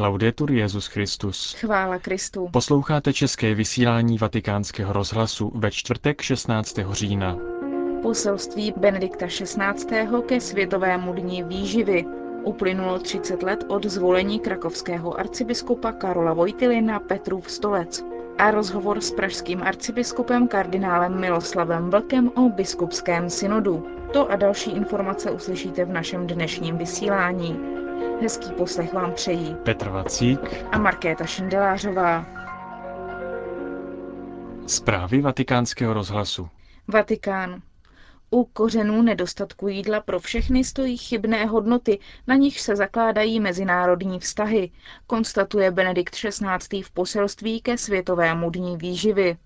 Laudetur Jezus Christus. Chvála Kristu. Posloucháte české vysílání Vatikánského rozhlasu ve čtvrtek 16. října. Poselství Benedikta XVI. ke Světovému dni výživy. Uplynulo 30 let od zvolení krakovského arcibiskupa Karola Vojtily na Petrův stolec a rozhovor s pražským arcibiskupem kardinálem Miloslavem Vlkem o biskupském synodu. To a další informace uslyšíte v našem dnešním vysílání. Hezký poslech vám přejí Petr Vacík a Markéta Šindelářová. Zprávy vatikánského rozhlasu. Vatikán. U kořenů nedostatku jídla pro všechny stojí chybné hodnoty, na nich se zakládají mezinárodní vztahy, konstatuje Benedikt XVI. v poselství ke Světovému dní výživy.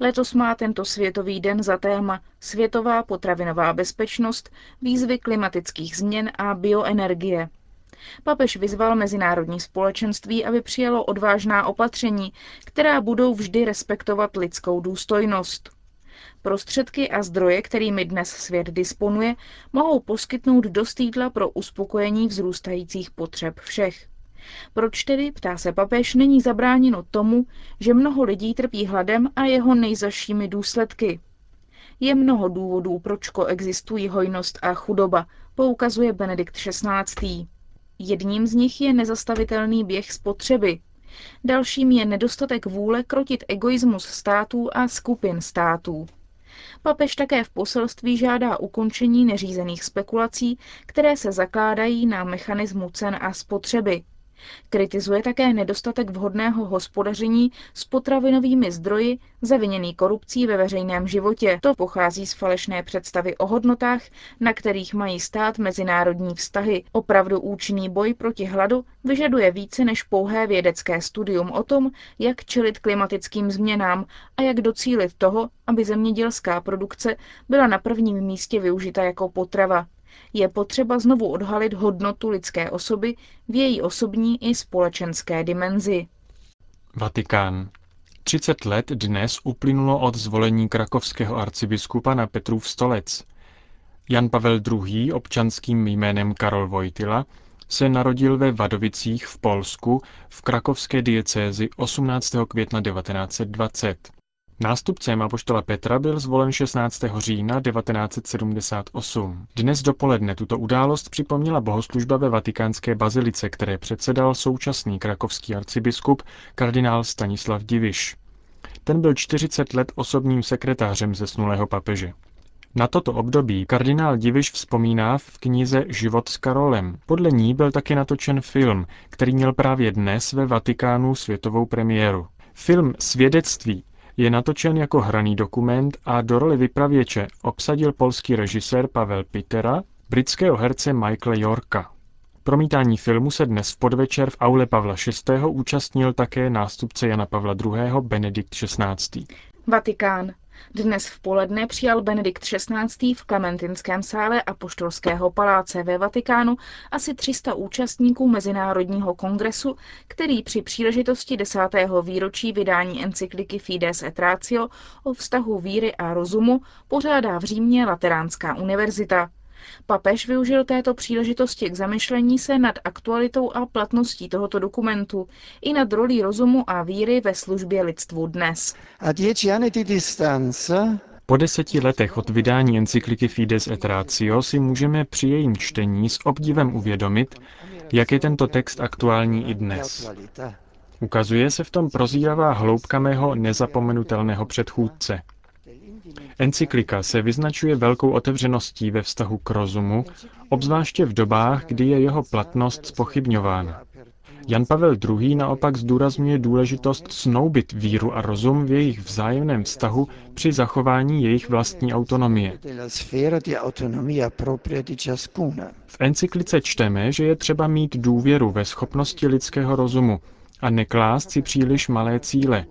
Letos má tento světový den za téma Světová potravinová bezpečnost, výzvy klimatických změn a bioenergie. Papež vyzval mezinárodní společenství, aby přijalo odvážná opatření, která budou vždy respektovat lidskou důstojnost. Prostředky a zdroje, kterými dnes svět disponuje, mohou poskytnout dost jídla pro uspokojení vzrůstajících potřeb všech. Proč tedy, ptá se papež, není zabráněno tomu, že mnoho lidí trpí hladem a jeho nejzašími důsledky? Je mnoho důvodů, proč koexistují hojnost a chudoba, poukazuje Benedikt XVI. Jedním z nich je nezastavitelný běh spotřeby. Dalším je nedostatek vůle krotit egoismus států a skupin států. Papež také v poselství žádá ukončení neřízených spekulací, které se zakládají na mechanismu cen a spotřeby. Kritizuje také nedostatek vhodného hospodaření s potravinovými zdroji zaviněný korupcí ve veřejném životě. To pochází z falešné představy o hodnotách, na kterých mají stát mezinárodní vztahy. Opravdu účinný boj proti hladu vyžaduje více než pouhé vědecké studium o tom, jak čelit klimatickým změnám a jak docílit toho, aby zemědělská produkce byla na prvním místě využita jako potrava je potřeba znovu odhalit hodnotu lidské osoby v její osobní i společenské dimenzi. Vatikán. 30 let dnes uplynulo od zvolení krakovského arcibiskupa na Petrův stolec. Jan Pavel II. občanským jménem Karol Vojtila se narodil ve Vadovicích v Polsku v krakovské diecézi 18. května 1920. Nástupcem apoštola Petra byl zvolen 16. října 1978. Dnes dopoledne tuto událost připomněla bohoslužba ve vatikánské bazilice, které předsedal současný krakovský arcibiskup kardinál Stanislav Diviš. Ten byl 40 let osobním sekretářem zesnulého papeže. Na toto období kardinál Diviš vzpomíná v knize Život s Karolem. Podle ní byl taky natočen film, který měl právě dnes ve Vatikánu světovou premiéru. Film Svědectví je natočen jako hraný dokument a do roli vypravěče obsadil polský režisér Pavel Pitera, britského herce Michaela Yorka. Promítání filmu se dnes v podvečer v aule Pavla VI. účastnil také nástupce Jana Pavla II. Benedikt XVI. Vatikán. Dnes v poledne přijal Benedikt XVI. v Klementinském sále Apoštolského paláce ve Vatikánu asi 300 účastníků Mezinárodního kongresu, který při příležitosti desátého výročí vydání encykliky Fides et Ratio o vztahu víry a rozumu pořádá v Římě Lateránská univerzita. Papež využil této příležitosti k zamyšlení se nad aktualitou a platností tohoto dokumentu i nad rolí rozumu a víry ve službě lidstvu dnes. Po deseti letech od vydání encykliky Fides et Ratio si můžeme při jejím čtení s obdivem uvědomit, jak je tento text aktuální i dnes. Ukazuje se v tom prozíravá hloubka mého nezapomenutelného předchůdce – Encyklika se vyznačuje velkou otevřeností ve vztahu k rozumu, obzvláště v dobách, kdy je jeho platnost spochybňována. Jan Pavel II. naopak zdůrazňuje důležitost snoubit víru a rozum v jejich vzájemném vztahu při zachování jejich vlastní autonomie. V encyklice čteme, že je třeba mít důvěru ve schopnosti lidského rozumu a neklást si příliš malé cíle,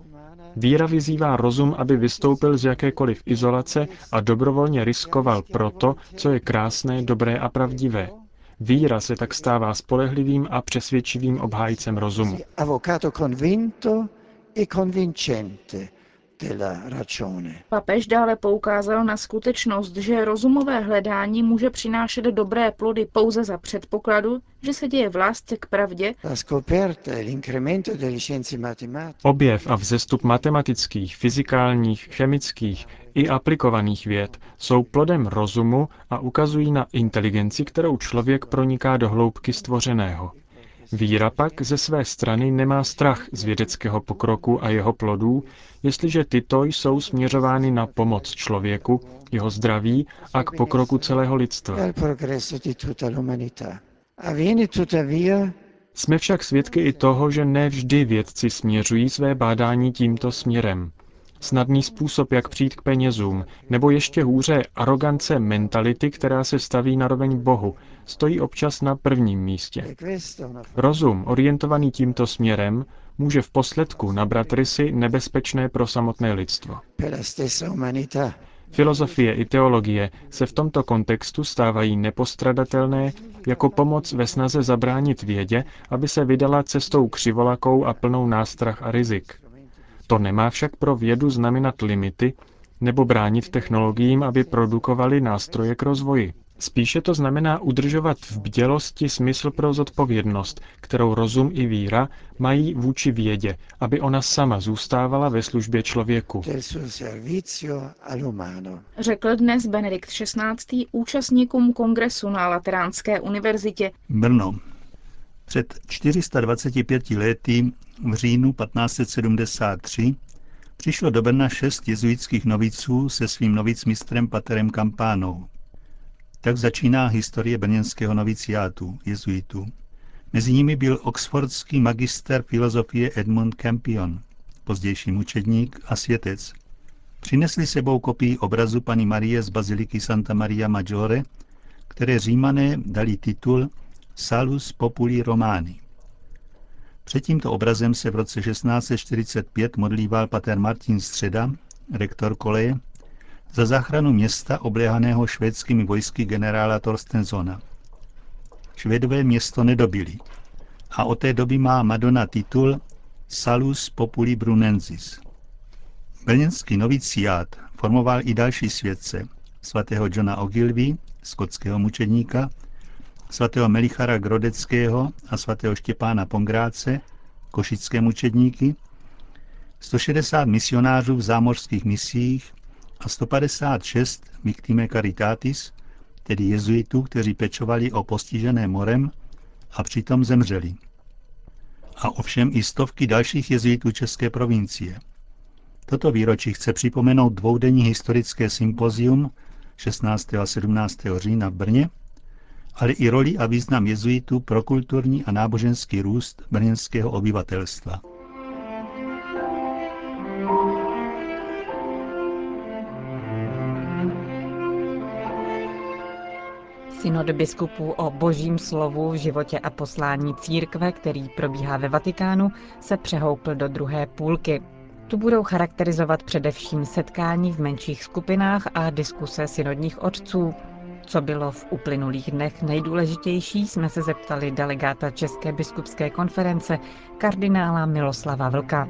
Víra vyzývá rozum, aby vystoupil z jakékoliv izolace a dobrovolně riskoval proto, co je krásné, dobré a pravdivé. Víra se tak stává spolehlivým a přesvědčivým obhájcem rozumu. Papež dále poukázal na skutečnost, že rozumové hledání může přinášet dobré plody pouze za předpokladu, že se děje v lásce k pravdě. Objev a vzestup matematických, fyzikálních, chemických i aplikovaných věd jsou plodem rozumu a ukazují na inteligenci, kterou člověk proniká do hloubky stvořeného. Víra pak ze své strany nemá strach z vědeckého pokroku a jeho plodů, jestliže tyto jsou směřovány na pomoc člověku, jeho zdraví a k pokroku celého lidstva. Jsme však svědky i toho, že ne vždy vědci směřují své bádání tímto směrem. Snadný způsob, jak přijít k penězům, nebo ještě hůře arogance mentality, která se staví na roveň Bohu, stojí občas na prvním místě. Rozum, orientovaný tímto směrem, může v posledku nabrat rysy nebezpečné pro samotné lidstvo. Filozofie i teologie se v tomto kontextu stávají nepostradatelné jako pomoc ve snaze zabránit vědě, aby se vydala cestou křivolakou a plnou nástrah a rizik. To nemá však pro vědu znamenat limity nebo bránit technologiím, aby produkovali nástroje k rozvoji. Spíše to znamená udržovat v bdělosti smysl pro zodpovědnost, kterou rozum i víra mají vůči vědě, aby ona sama zůstávala ve službě člověku. Řekl dnes Benedikt XVI. účastníkům kongresu na Lateránské univerzitě. Brno. Před 425 lety v říjnu 1573 přišlo do Brna šest jezuitských noviců se svým novicmistrem Paterem Kampánou. Tak začíná historie brněnského noviciátu, jezuitů. Mezi nimi byl oxfordský magister filozofie Edmund Campion, pozdější mučedník a světec. Přinesli sebou kopii obrazu paní Marie z baziliky Santa Maria Maggiore, které římané dali titul Salus Populi Romani. Před tímto obrazem se v roce 1645 modlíval pater Martin Středa, rektor koleje, za záchranu města obléhaného švédskými vojsky generála Torstensona. Švédové město nedobili a od té doby má Madonna titul Salus Populi Brunensis. Brněnský noviciát formoval i další svědce, svatého Johna Ogilvy, skotského mučedníka, svatého Melichara Grodeckého a svatého Štěpána Pongráce, košické mučedníky, 160 misionářů v zámořských misích a 156 Victime Caritatis, tedy jezuitů, kteří pečovali o postižené morem a přitom zemřeli. A ovšem i stovky dalších jezuitů České provincie. Toto výročí chce připomenout dvoudenní historické sympozium 16. a 17. října v Brně, ale i roli a význam jezuitů pro kulturní a náboženský růst brněnského obyvatelstva. Synod biskupů o božím slovu v životě a poslání církve, který probíhá ve Vatikánu, se přehoupl do druhé půlky. Tu budou charakterizovat především setkání v menších skupinách a diskuse synodních otců. Co bylo v uplynulých dnech nejdůležitější, jsme se zeptali delegáta České biskupské konference kardinála Miloslava Vlka.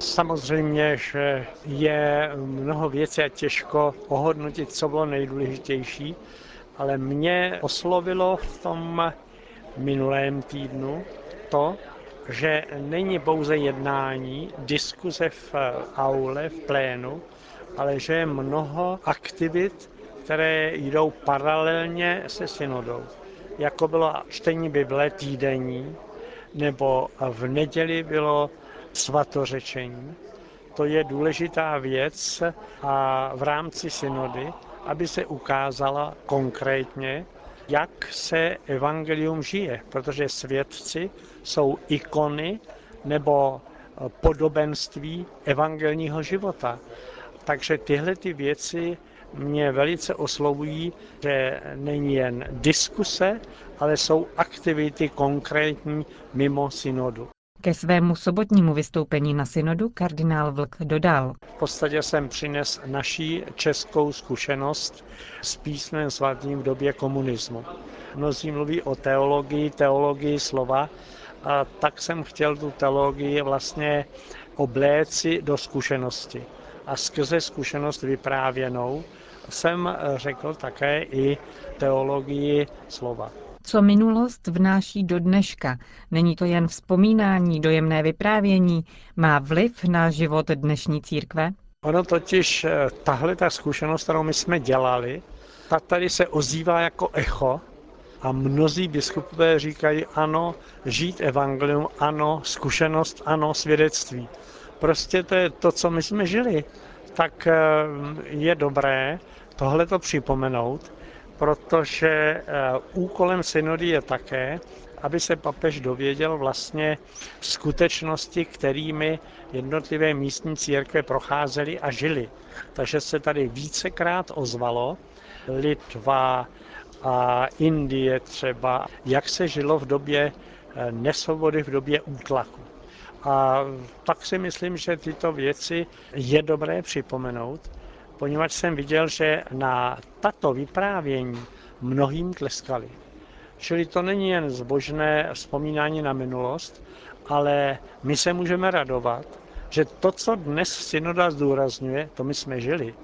Samozřejmě, že je mnoho věcí a těžko ohodnotit, co bylo nejdůležitější, ale mě oslovilo v tom minulém týdnu to, že není pouze jednání, diskuze v aule, v plénu, ale že je mnoho aktivit, které jdou paralelně se synodou. Jako bylo čtení Bible týdenní, nebo v neděli bylo svatořečení. To je důležitá věc a v rámci synody, aby se ukázala konkrétně, jak se evangelium žije, protože svědci jsou ikony nebo podobenství evangelního života. Takže tyhle ty věci mě velice oslovují, že není jen diskuse, ale jsou aktivity konkrétní mimo synodu. Ke svému sobotnímu vystoupení na synodu kardinál Vlk dodal. V podstatě jsem přines naší českou zkušenost s písmem svatým v době komunismu. Mnozí mluví o teologii, teologii slova, a tak jsem chtěl tu teologii vlastně obléci do zkušenosti. A skrze zkušenost vyprávěnou jsem řekl také i teologii slova. Co minulost vnáší do dneška, není to jen vzpomínání, dojemné vyprávění, má vliv na život dnešní církve? Ono totiž, eh, tahle ta zkušenost, kterou my jsme dělali, ta tady se ozývá jako echo a mnozí biskupové říkají ano, žít evangelium, ano, zkušenost, ano, svědectví. Prostě to je to, co my jsme žili. Tak eh, je dobré tohle to připomenout, protože eh, úkolem synody je také, aby se papež dověděl vlastně skutečnosti, kterými jednotlivé místní církve procházely a žili. Takže se tady vícekrát ozvalo Litva a Indie třeba, jak se žilo v době eh, nesvobody, v době útlaku. A tak si myslím, že tyto věci je dobré připomenout, poněvadž jsem viděl, že na tato vyprávění mnohým tleskali. Čili to není jen zbožné vzpomínání na minulost, ale my se můžeme radovat, že to, co dnes synoda zdůrazňuje, to my jsme žili.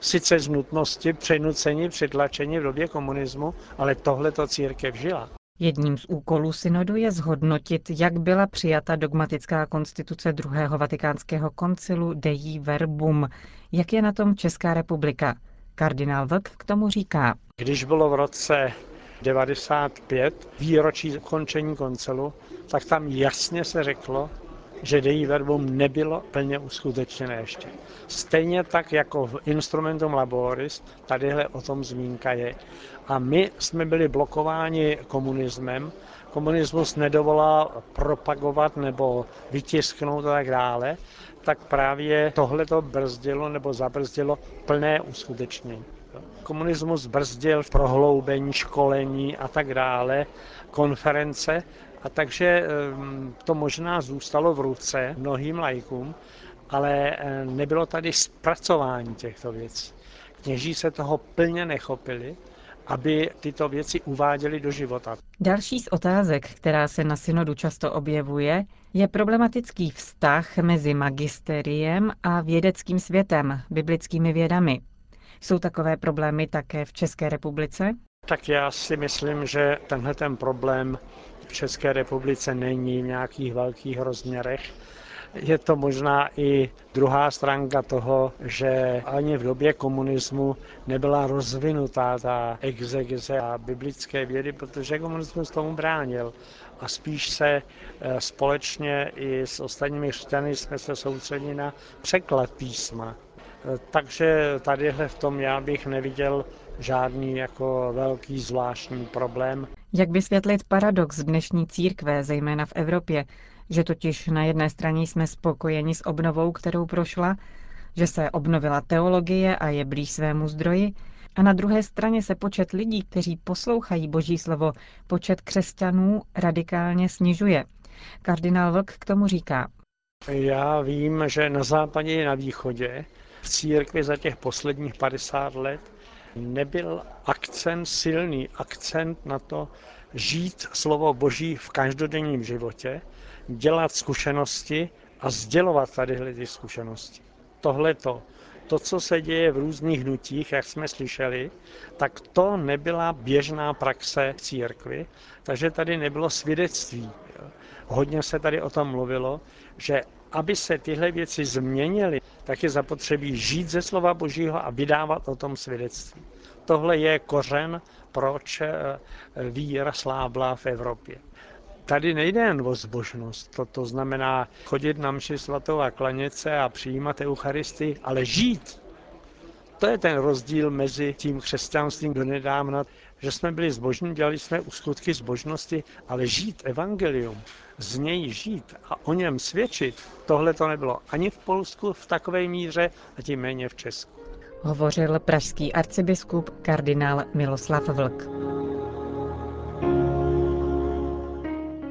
Sice z nutnosti, přenucení, přitlačení v době komunismu, ale tohle to církev žila. Jedním z úkolů synodu je zhodnotit, jak byla přijata dogmatická konstituce druhého vatikánského koncilu Dei Verbum. Jak je na tom Česká republika? Kardinál Vlk k tomu říká. Když bylo v roce 95 výročí ukončení koncilu, tak tam jasně se řeklo, že Dei Verbum nebylo plně uskutečněné ještě. Stejně tak jako v Instrumentum Laboris, tadyhle o tom zmínka je. A my jsme byli blokováni komunismem. Komunismus nedovolá propagovat nebo vytisknout a tak dále, tak právě tohle to brzdilo nebo zabrzdilo plné uskutečnění. Komunismus brzdil prohloubení, školení a tak dále, konference a takže ehm, to možná zůstalo v ruce mnohým lajkům, ale eh, nebylo tady zpracování těchto věcí. Kněží se toho plně nechopili, aby tyto věci uváděli do života. Další z otázek, která se na synodu často objevuje, je problematický vztah mezi magisteriem a vědeckým světem, biblickými vědami. Jsou takové problémy také v České republice? Tak já si myslím, že tenhle ten problém v České republice není v nějakých velkých rozměrech. Je to možná i druhá stránka toho, že ani v době komunismu nebyla rozvinutá ta exegeze a biblické vědy, protože komunismus tomu bránil. A spíš se eh, společně i s ostatními křesťany jsme se soustředili na překlad písma. Eh, takže tadyhle v tom já bych neviděl žádný jako velký zvláštní problém. Jak vysvětlit paradox dnešní církve, zejména v Evropě, že totiž na jedné straně jsme spokojeni s obnovou, kterou prošla, že se obnovila teologie a je blíž svému zdroji, a na druhé straně se počet lidí, kteří poslouchají Boží slovo, počet křesťanů radikálně snižuje. Kardinál Vlk k tomu říká. Já vím, že na západě i na východě v církvi za těch posledních 50 let nebyl akcent, silný akcent na to žít slovo Boží v každodenním životě, dělat zkušenosti a sdělovat tadyhle ty zkušenosti. Tohle to, to, co se děje v různých hnutích, jak jsme slyšeli, tak to nebyla běžná praxe v církvi, takže tady nebylo svědectví. Hodně se tady o tom mluvilo, že aby se tyhle věci změnily, tak je zapotřebí žít ze slova Božího a vydávat o tom svědectví. Tohle je kořen, proč eh, víra slábla v Evropě. Tady nejde jen o zbožnost, to, to znamená chodit na mši svatou a klanět se a přijímat Eucharistii, ale žít. To je ten rozdíl mezi tím křesťanstvím do nedávna, že jsme byli zbožní, dělali jsme uskutky zbožnosti, ale žít evangelium, z něj žít a o něm svědčit, tohle to nebylo ani v Polsku v takové míře a tím méně v Česku. Hovořil pražský arcibiskup kardinál Miloslav Vlk.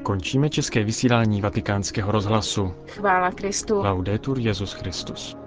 Končíme české vysílání vatikánského rozhlasu. Chvála Kristu. Laudetur Jezus Christus.